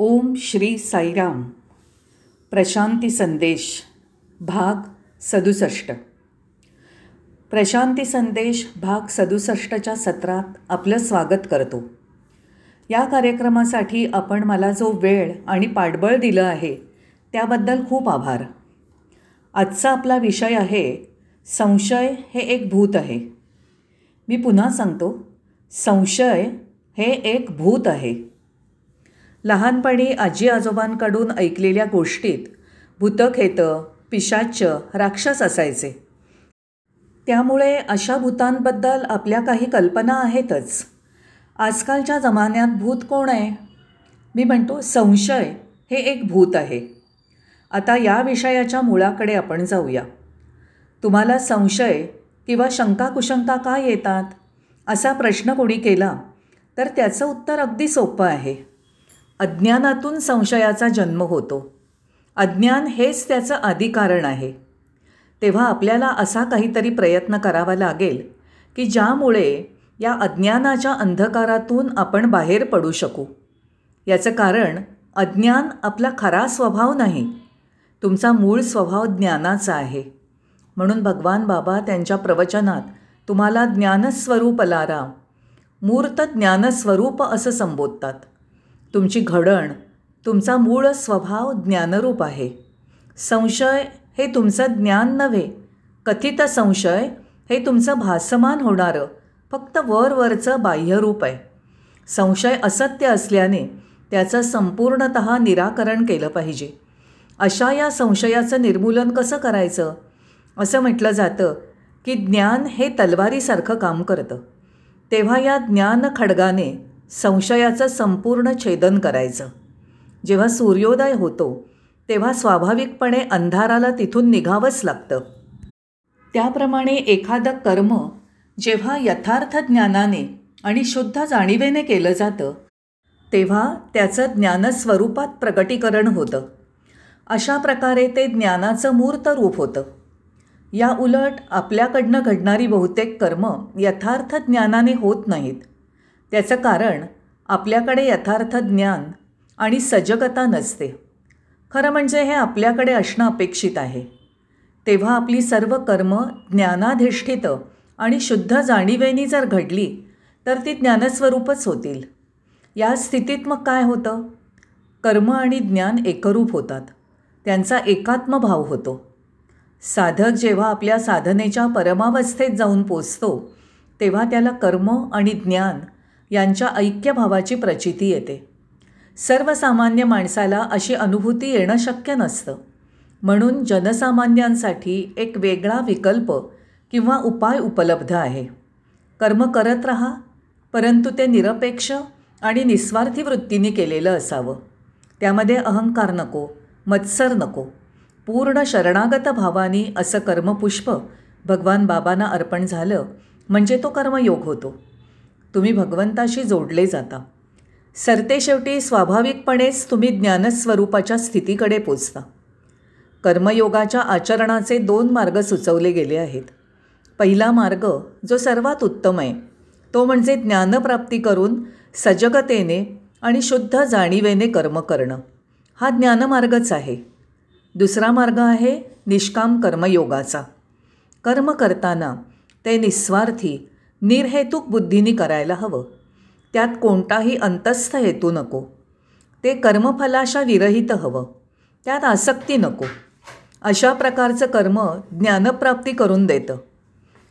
ओम श्री साईराम. प्रशांती संदेश भाग सदुसष्ट. प्रशांती संदेश भाग सदुसष्टच्या सत्रात आपलं स्वागत करतो. या कार्यक्रमासाठी आपण मला जो वेळ आणि पाठबळ दिलं आहे त्याबद्दल खूप आभार. आजचा आपला विषय आहे संशय हे एक भूत आहे. मी पुन्हा सांगतो संशय हे एक भूत आहे. लहानपणी आजी आजोबांकडून ऐकलेल्या गोष्टीत भूतखेतं पिशाच्च राक्षस असायचे. त्यामुळे अशा भूतांबद्दल आपल्या काही कल्पना आहेतच. आजकालच्या जमान्यात भूत कोण आहे? मी म्हणतो संशय हे एक भूत आहे. आता या विषयाच्या मुळाकडे आपण जाऊया. तुम्हाला संशय किंवा शंका कुशंका का येतात? असा प्रश्न कोणी केला तर त्याचं उत्तर अगदी सोपं आहे. अज्ञानातून संशयाचा जन्म होतो. अज्ञान हेच त्याचं आदिकारण आहे. तेव्हा आपल्याला असा काहीतरी प्रयत्न करावा लागेल की ज्यामुळे या अज्ञानाच्या अंधकारातून आपण बाहेर पडू शकू. याचं कारण अज्ञान आपला खरा स्वभाव नाही. तुमचा मूळ स्वभाव ज्ञानाचा आहे. म्हणून भगवान बाबा त्यांच्या प्रवचनात तुम्हाला ज्ञानस्वरूप लारा मूर्त ज्ञानस्वरूप असं संबोधतात. तुमची घडण तुमचा मूळ स्वभाव ज्ञानरूप आहे. संशय हे तुमचं ज्ञान नव्हे. कथित संशय हे तुमचं भासमान होणारं फक्त वरवरचं बाह्यरूप आहे. संशय असत्य असल्याने त्याचं संपूर्णत निराकरण केलं पाहिजे. अशा या संशयाचं निर्मूलन कसं करायचं? असं म्हटलं जातं की ज्ञान हे तलवारीसारखं काम करतं. तेव्हा या ज्ञान खडगाने संशयाचं संपूर्ण छेदन करायचं. जेव्हा सूर्योदय होतो तेव्हा स्वाभाविकपणे अंधाराला तिथून निघावंच लागतं. त्याप्रमाणे एखादं कर्म जेव्हा यथार्थ ज्ञानाने आणि शुद्ध जाणीवेने केलं जातं तेव्हा त्याचं ज्ञानस्वरूपात प्रकटीकरण होतं. अशा प्रकारे ते ज्ञानाचं मूर्त रूप होतं. या उलट आपल्याकडनं घडणारी बहुतेक कर्म यथार्थ ज्ञानाने होत नाहीत. त्याचं कारण आपल्याकडे यथार्थ ज्ञान आणि सजगता नसते. खरं म्हणजे हे आपल्याकडे असणं अपेक्षित आहे. तेव्हा आपली सर्व कर्म ज्ञानाधिष्ठित आणि शुद्ध जाणीवेनी जर घडली तर ती ज्ञानस्वरूपच होतील. या स्थितीत मग काय होतं? कर्म आणि ज्ञान एकरूप होतात. त्यांचा एकात्मभाव होतो. साधक जेव्हा आपल्या साधनेच्या परमावस्थेत जाऊन पोचतो तेव्हा त्याला कर्म आणि ज्ञान यांच्या ऐक्यभावाची प्रचिती येते. सर्वसामान्य माणसाला अशी अनुभूती येणं शक्य नसतं. म्हणून जनसामान्यांसाठी एक वेगळा विकल्प किंवा उपाय उपलब्ध आहे. कर्म करत राहा परंतु ते निरपेक्ष आणि निस्वार्थी वृत्तीने केलेलं असावं. त्यामध्ये अहंकार नको मत्सर नको पूर्ण शरणागत भावानी असं कर्मपुष्प भगवान बाबांना अर्पण झालं म्हणजे तो कर्मयोग होतो. तुम्ही भगवंताशी जोडले जाता. सरतेशेवटी स्वाभाविकपणेच तुम्ही ज्ञानस्वरूपाच्या स्थितीकडे पोचता. कर्मयोगाच्या आचरणाचे दोन मार्ग सुचवले गेले आहेत. पहिला मार्ग जो सर्वात उत्तम आहे तो म्हणजे ज्ञानप्राप्ती करून सजगतेने आणि शुद्ध जाणीवेने कर्म करणं. हा ज्ञानमार्गच आहे. दुसरा मार्ग आहे निष्काम कर्मयोगाचा. कर्म करताना ते निस्वार्थी निर्हेतुक बुद्धीनी करायला हवं. त्यात कोणताही अंतस्थ हेतू नको. ते कर्मफलाशा विरहित हवं. त्यात आसक्ती नको. अशा प्रकारचं कर्म ज्ञानप्राप्ती करून देतं.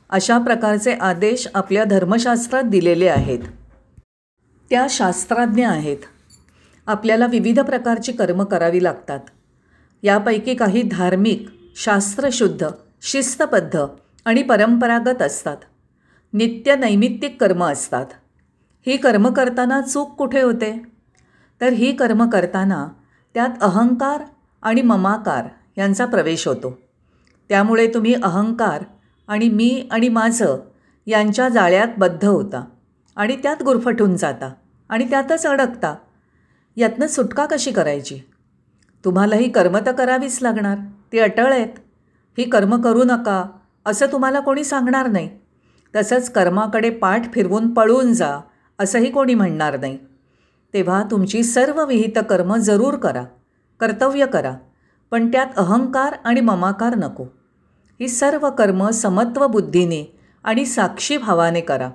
अशा प्रकारचे आदेश आपल्या धर्मशास्त्रात दिलेले आहेत. त्या शास्त्राज्ञ आहेत. आपल्याला विविध प्रकारची कर्म करावी लागतात. यापैकी काही धार्मिक शास्त्रशुद्ध शिस्तबद्ध आणि परंपरागत असतात. नित्य नैमित्तिक कर्म असतात. ही कर्म करताना चूक कुठे होते? तर ही कर्म करताना त्यात अहंकार आणि ममाकार यांचा प्रवेश होतो. त्यामुळे तुम्ही अहंकार आणि मी आणि माझं यांच्या जाळ्यात बद्ध होता आणि त्यात गुरफटून जाता आणि त्यातच अडकता. यातनं सुटका कशी करायची? तुम्हाला ही कर्म तर करावीच लागणार. ती अटळ आहेत. ही कर्म करू नका असं तुम्हाला कोणी सांगणार नाही. तसंच कर्माकडे पाठ फिरवून पळून जा असंही कोणी म्हणणार नाही. तेव्हा तुमची सर्व विहित कर्म जरूर करा कर्तव्य करा पण त्यात अहंकार आणि ममाकार नको. ही सर्व कर्म समत्व बुद्धीने आणि साक्षी भावाने करा.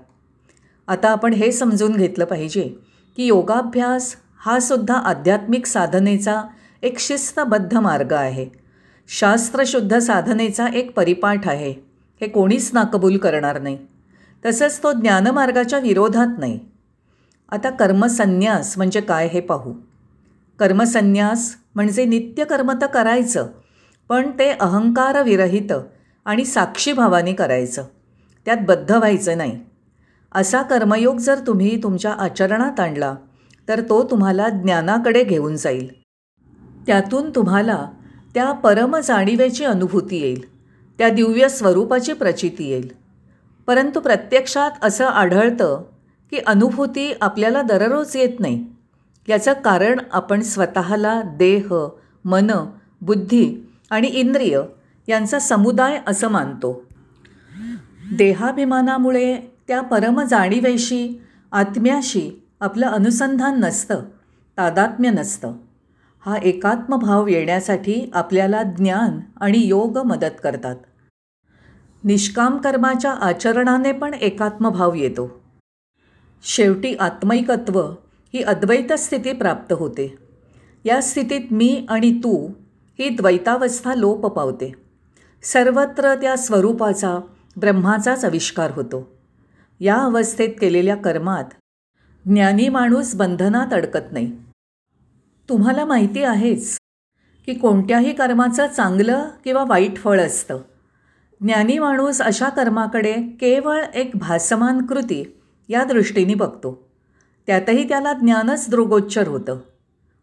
आता आपण हे समजून घेतलं पाहिजे की योगाभ्यास हा सुद्धा आध्यात्मिक साधनेचा एक शिस्तबद्ध मार्ग आहे. शास्त्रशुद्ध साधनेचा एक परिपाठ आहे. हे कोणीच नाकबूल करणार नाही. तसंच तो ज्ञानमार्गाच्या विरोधात नाही. आता कर्मसन्यास म्हणजे काय हे पाहू. कर्मसन्यास म्हणजे नित्यकर्म तर करायचं पण ते अहंकारविरहित आणि साक्षीभावाने करायचं. त्यात बद्ध व्हायचं नाही. असा कर्मयोग जर तुम्ही तुमच्या आचरणात आणला तर तो तुम्हाला ज्ञानाकडे घेऊन जाईल. त्यातून तुम्हाला त्या परम जाणीवेची अनुभूती येईल. त्या दिव्य स्वरूपाची प्रचिती येईल. परंतु प्रत्यक्षात असं आढळतं की अनुभूती आपल्याला दररोज येत नाही. याचं कारण आपण स्वतःला देह मन बुद्धी आणि इंद्रिय यांचा समुदाय असं मानतो. देहाभिमानामुळे त्या परम जाणीवेशी आत्म्याशी आपलं अनुसंधान नसतं तादात्म्य नसतं. हा एकात्मभाव येण्यासाठी आपल्याला ज्ञान आणि योग मदत करतात. निष्काम कर्माच्या आचरणाने पण एकात्मभाव येतो. शेवटी आत्मैकत्व ही अद्वैत स्थिती प्राप्त होते. या स्थितीत मी आणि तू ही द्वैतावस्था लोप पावते. सर्वत्र त्या स्वरूपाचा ब्रह्माचाच आविष्कार होतो. या अवस्थेत केलेल्या कर्मात ज्ञानी माणूस बंधनात अडकत नाही. तुम्हाला माहिती आहेच की कोणत्याही कर्माचं चांगलं किंवा वाईट फळ असतं. ज्ञानी माणूस अशा कर्माकडे केवळ एक भासमान कृती या दृष्टीने बघतो. त्यातही त्याला ज्ञानच दृगोच्चर होतं.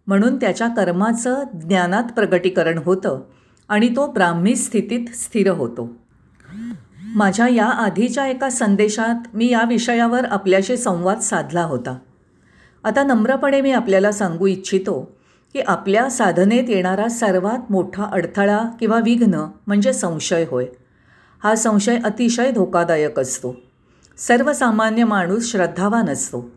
म्हणून त्याच्या कर्माचं ज्ञानात प्रगटीकरण होतं आणि तो ब्राह्मी स्थितीत स्थिर होतो. माझ्या या आधीच्या एका संदेशात मी या विषयावर आपल्याशी संवाद साधला होता. आता नम्रपणे मी आपल्याला सांगू इच्छितो की आपल्या साधनेत येणारा सर्वात मोठा अडथळा किंवा विघ्न म्हणजे संशय होय. हा संशय अतिशय धोकादायक असतो. सर्वसामान्य माणूस श्रद्धावान असतो.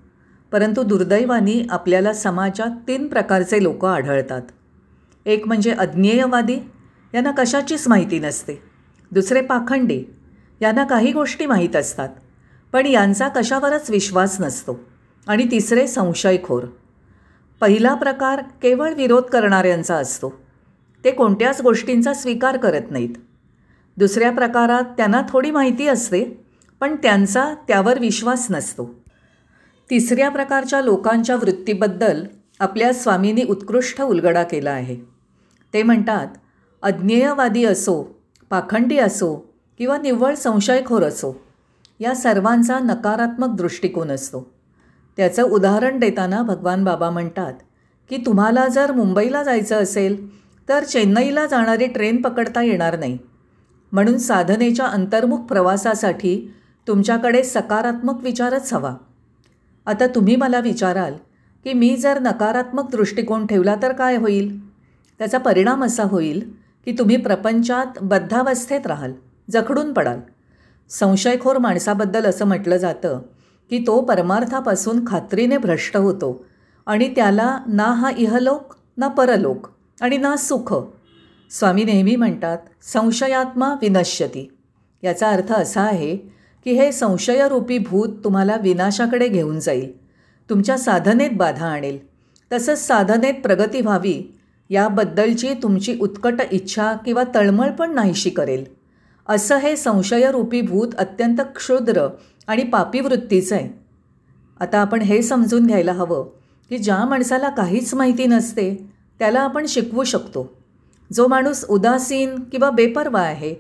परंतु दुर्दैवानी आपल्याला समाजात तीन प्रकारचे लोक आढळतात. एक म्हणजे अज्ञेयवादी यांना कशाचीच माहिती नसते. दुसरे पाखंडी यांना काही गोष्टी माहीत असतात पण यांचा कशावरच विश्वास नसतो. आणि तिसरे संशयखोर. पहिला प्रकार केवळ विरोध करणाऱ्यांचा असतो. ते कोणत्याच गोष्टींचा स्वीकार करत नाहीत. दुसऱ्या प्रकारात त्यांना थोडी माहिती असते पण त्यांचा त्यावर विश्वास नसतो. तिसऱ्या प्रकारच्या लोकांच्या वृत्तीबद्दल आपल्या स्वामींनी उत्कृष्ट उलगडा केला आहे. ते म्हणतात अज्ञेयवादी असो पाखंडी असो किंवा निव्वळ संशयखोर असो या सर्वांचा नकारात्मक दृष्टिकोन असतो त्याचं उदाहरण देताना भगवान बाबा म्हणतात की तुम्हाला जर मुंबईला जायचं असेल तर चेन्नईला जाणारी ट्रेन पकडता येणार नाही. म्हणून साधनेच्या अंतर्मुख प्रवासासाठी तुमच्याकडे सकारात्मक विचारच हवा. आता तुम्ही मला विचाराल की मी जर नकारात्मक दृष्टिकोन ठेवला तर काय होईल? त्याचा परिणाम असा होईल की तुम्ही प्रपंचात बद्धावस्थेत राहाल जखडून पडाल. संशयखोर माणसाबद्दल असं म्हटलं जातं की तो परमार्थापासून खात्रीने भ्रष्ट होतो आणि त्याला ना हा इहलोक ना परलोक आणि ना सुख स्वामी नेहमी म्हणतात संशयात्मा विनश्यती. याचा अर्थ असा आहे की हे संशयरूपी भूत तुम्हाला विनाशाकडे घेऊन जाईल. तुमच्या साधनेत बाधा आणेल. तसंच साधनेत प्रगती व्हावी याबद्दलची तुमची उत्कट इच्छा किंवा तळमळ पण नाहीशी करेल. असं हे संशयरूपी भूत अत्यंत क्षुद्र आणि पापी वृत्तीचं आहे. आता आपण हे समजून घ्यायला हवं की ज्या माणसाला काहीच माहिती नसते त्याला आपण शिकवू शकतो. जो माणूस उदासीन किंवा बेपर्वा आहे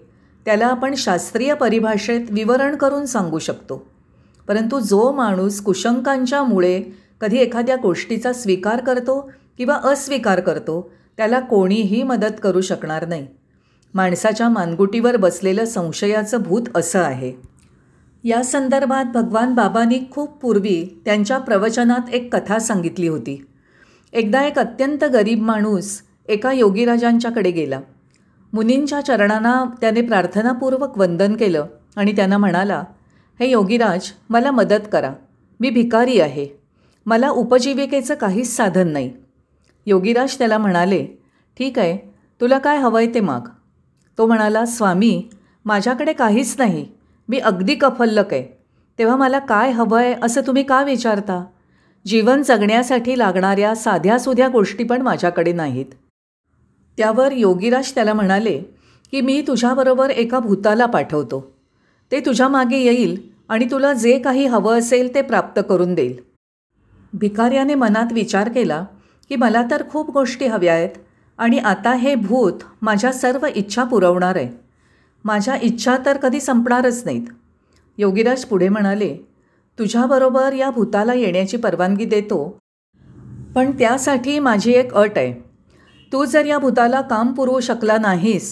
त्याला आपण शास्त्रीय परिभाषेत विवरण करून सांगू शकतो. परंतु जो माणूस कुशंकांच्यामुळे कधी एखाद्या गोष्टीचा स्वीकार करतो किंवा अस्वीकार करतो त्याला कोणीही मदत करू शकणार नाही. माणसाच्या मानगुटीवर बसलेलं संशयाचं भूत असं आहे. या संदर्भात भगवान बाबांनी खूप पूर्वी त्यांच्या प्रवचनात एक कथा सांगितली होती. एकदा एक अत्यंत गरीब माणूस एका योगीराजांच्याकडे गेला. मुनींच्या चरणांना त्याने प्रार्थनापूर्वक वंदन केलं आणि त्यांना म्हणाला हे योगीराज मला मदत करा. मी भिकारी आहे. मला उपजीविकेचं काहीच साधन नाही. योगीराज त्याला म्हणाले ठीक आहे तुला काय हवं आहे ते माग. तो म्हणाला स्वामी माझ्याकडे काहीच नाही. मी अगदी कफल्लक आहे. तेव्हा मला काय हवं आहे असं तुम्ही का विचारता? जीवन जगण्यासाठी लागणाऱ्या साध्यासुध्या गोष्टी पण माझ्याकडे नाहीत. त्यावर योगीराज त्याला म्हणाले की मी तुझ्याबरोबर एका भूताला पाठवतो. ते तुझ्या मागे येईल आणि तुला जे काही हवं असेल ते प्राप्त करून देईल. भिकाऱ्याने मनात विचार केला की मला तर खूप गोष्टी हव्या आहेत आणि आता हे भूत माझ्या सर्व इच्छा पुरवणार आहे. माझ्या इच्छा तर कधी संपणारच नाहीत. योगीराज पुढे म्हणाले तुझ्याबरोबर या भूताला येण्याची परवानगी देतो पण त्यासाठी माझी एक अट आहे. तू जर या भूताला काम पुरवू शकला नाहीस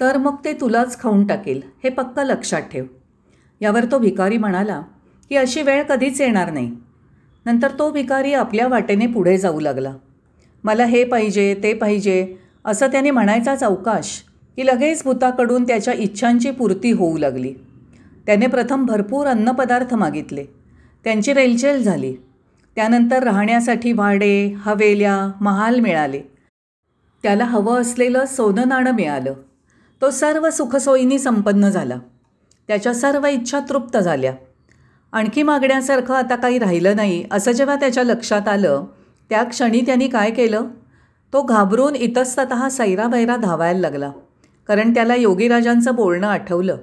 तर मग ते तुलाच खाऊन टाकेल. हे पक्क लक्षात ठेव. यावर तो भिकारी म्हणाला की अशी वेळ कधीच येणार नाही. नंतर तो भिकारी आपल्या वाटेने पुढे जाऊ लागला. मला हे पाहिजे ते पाहिजे असं त्याने म्हणायचाच अवकाश की लगेच भूताकडून त्याच्या इच्छांची पूर्ती होऊ लागली. त्याने प्रथम भरपूर अन्नपदार्थ मागितले. त्यांची रेलचेल झाली. त्यानंतर राहण्यासाठी भाडे हवेल्या महाल मिळाले. त्याला हवं असलेलं सोनं नाणं मिळालं. तो सर्व सुखसोयीनी संपन्न झाला. त्याच्या सर्व इच्छा तृप्त झाल्या. आणखी मागण्यासारखं आता काही राहिलं नाही असं जेव्हा त्याच्या लक्षात आलं त्या क्षणी त्यांनी काय केलं? तो घाबरून इतस्तत सैराबैरा धावायला लागला. कारण त्याला योगीराजांचं बोलणं आठवलं.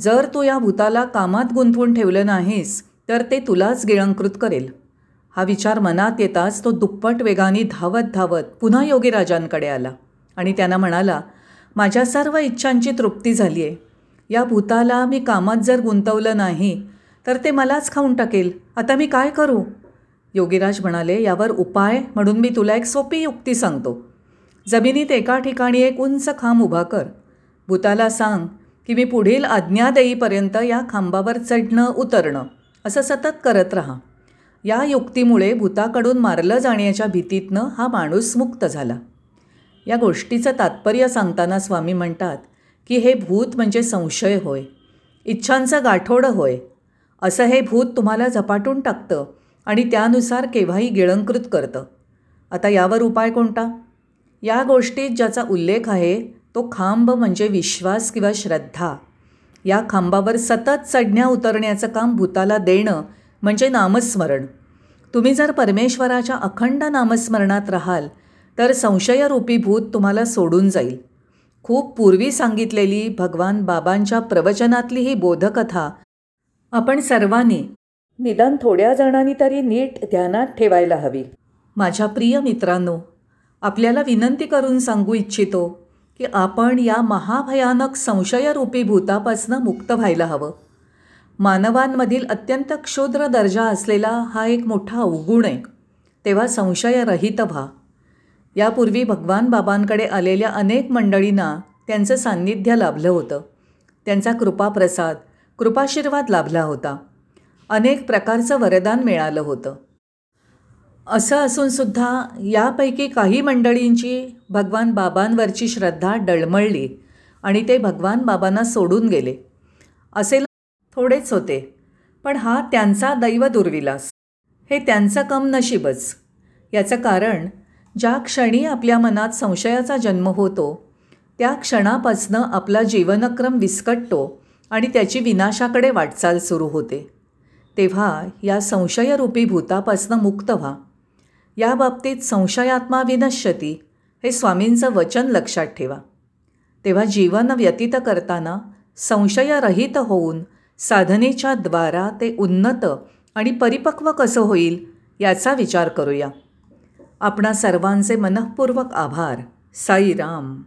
जर तू या भूताला कामात गुंतवून ठेवलं नाहीस तर ते तुलाच गिळंकृत करेल. हा विचार मनात येताच तो दुप्पट वेगाने धावत धावत पुन्हा योगीराजांकडे आला आणि त्यांना म्हणाला माझ्या सर्व इच्छांची तृप्ती झाली आहे. या भूताला मी कामात जर गुंतवलं नाही तर ते मलाच खाऊन टाकेल. आता मी काय करू? योगीराज म्हणाले यावर उपाय म्हणून मी तुला एक सोपी युक्ती सांगतो. जमिनीत एका ठिकाणी एक उंच खांब उभा कर. भूताला सांग की मी पुढील आज्ञा देईपर्यंत या खांबावर चढणं उतरणं असं सतत करत राहा. या युक्तीमुळे भूताकडून मारलं जाण्याच्या भीतीतनं हा माणूस मुक्त झाला. या गोष्टीचं तात्पर्य सांगताना स्वामी म्हणतात की हे भूत म्हणजे संशय होय. इच्छांचं गाठोडं होय. असं हे भूत तुम्हाला झपाटून टाकतं आणि त्यानुसार केव्हाही गिळंकृत करतं. आता यावर उपाय कोणता? या गोष्टीत ज्याचा उल्लेख आहे तो खांब म्हणजे विश्वास किंवा श्रद्धा. या खांबावर सतत चढण्या उतरण्याचं काम भूताला देणं म्हणजे नामस्मरण. तुम्ही जर परमेश्वराच्या अखंड नामस्मरणात राहाल तर संशयरूपी भूत तुम्हाला सोडून जाईल. खूप पूर्वी सांगितलेली भगवान बाबांच्या प्रवचनातली ही बोधकथा आपण सर्वांनी निदान थोड्या जणांनी तरी नीट ध्यानात ठेवायला हवी. माझ्या प्रिय मित्रांनो आपल्याला विनंती करून सांगू इच्छितो की आपण या महाभयानक संशयरूपी भूतापासनं मुक्त व्हायला हवं. मानवांमधील अत्यंत क्षुद्र दर्जा असलेला हा एक मोठा अवगुण आहे. तेव्हा संशयरहित व्हा. यापूर्वी भगवान बाबांकडे आलेल्या अनेक मंडळींना त्यांचं सान्निध्य लाभलं होतं. त्यांचा कृपाप्रसाद कृपाशीर्वाद लाभला होता. अनेक प्रकारचं वरदान मिळालं होतं. असं असूनसुद्धा यापैकी काही मंडळींची भगवान बाबांवरची श्रद्धा डळमळली आणि ते भगवान बाबांना सोडून गेले. असेल थोडेच होते. पण हा त्यांचा दैव दुर्विलास. हे त्यांचं कम नशीबच याचं कारण ज्या क्षणी आपल्या मनात संशयाचा जन्म होतो त्या क्षणापासनं आपला जीवनक्रम विस्कटतो आणि त्याची विनाशाकडे वाटचाल सुरू होते. तेव्हा या संशयरूपी भूतापासनं मुक्त व्हा. या बाबतीत संशयात्मा विनश्यती हे स्वामींचं वचन लक्षात ठेवा. तेव्हा जीवन व्यतीत करताना संशयरहित होऊन साधनेच्या द्वारा ते उन्नत आणि परिपक्व कसं होईल याचा विचार करूया. आपणा सर्वांचे मनःपूर्वक आभार. साईराम.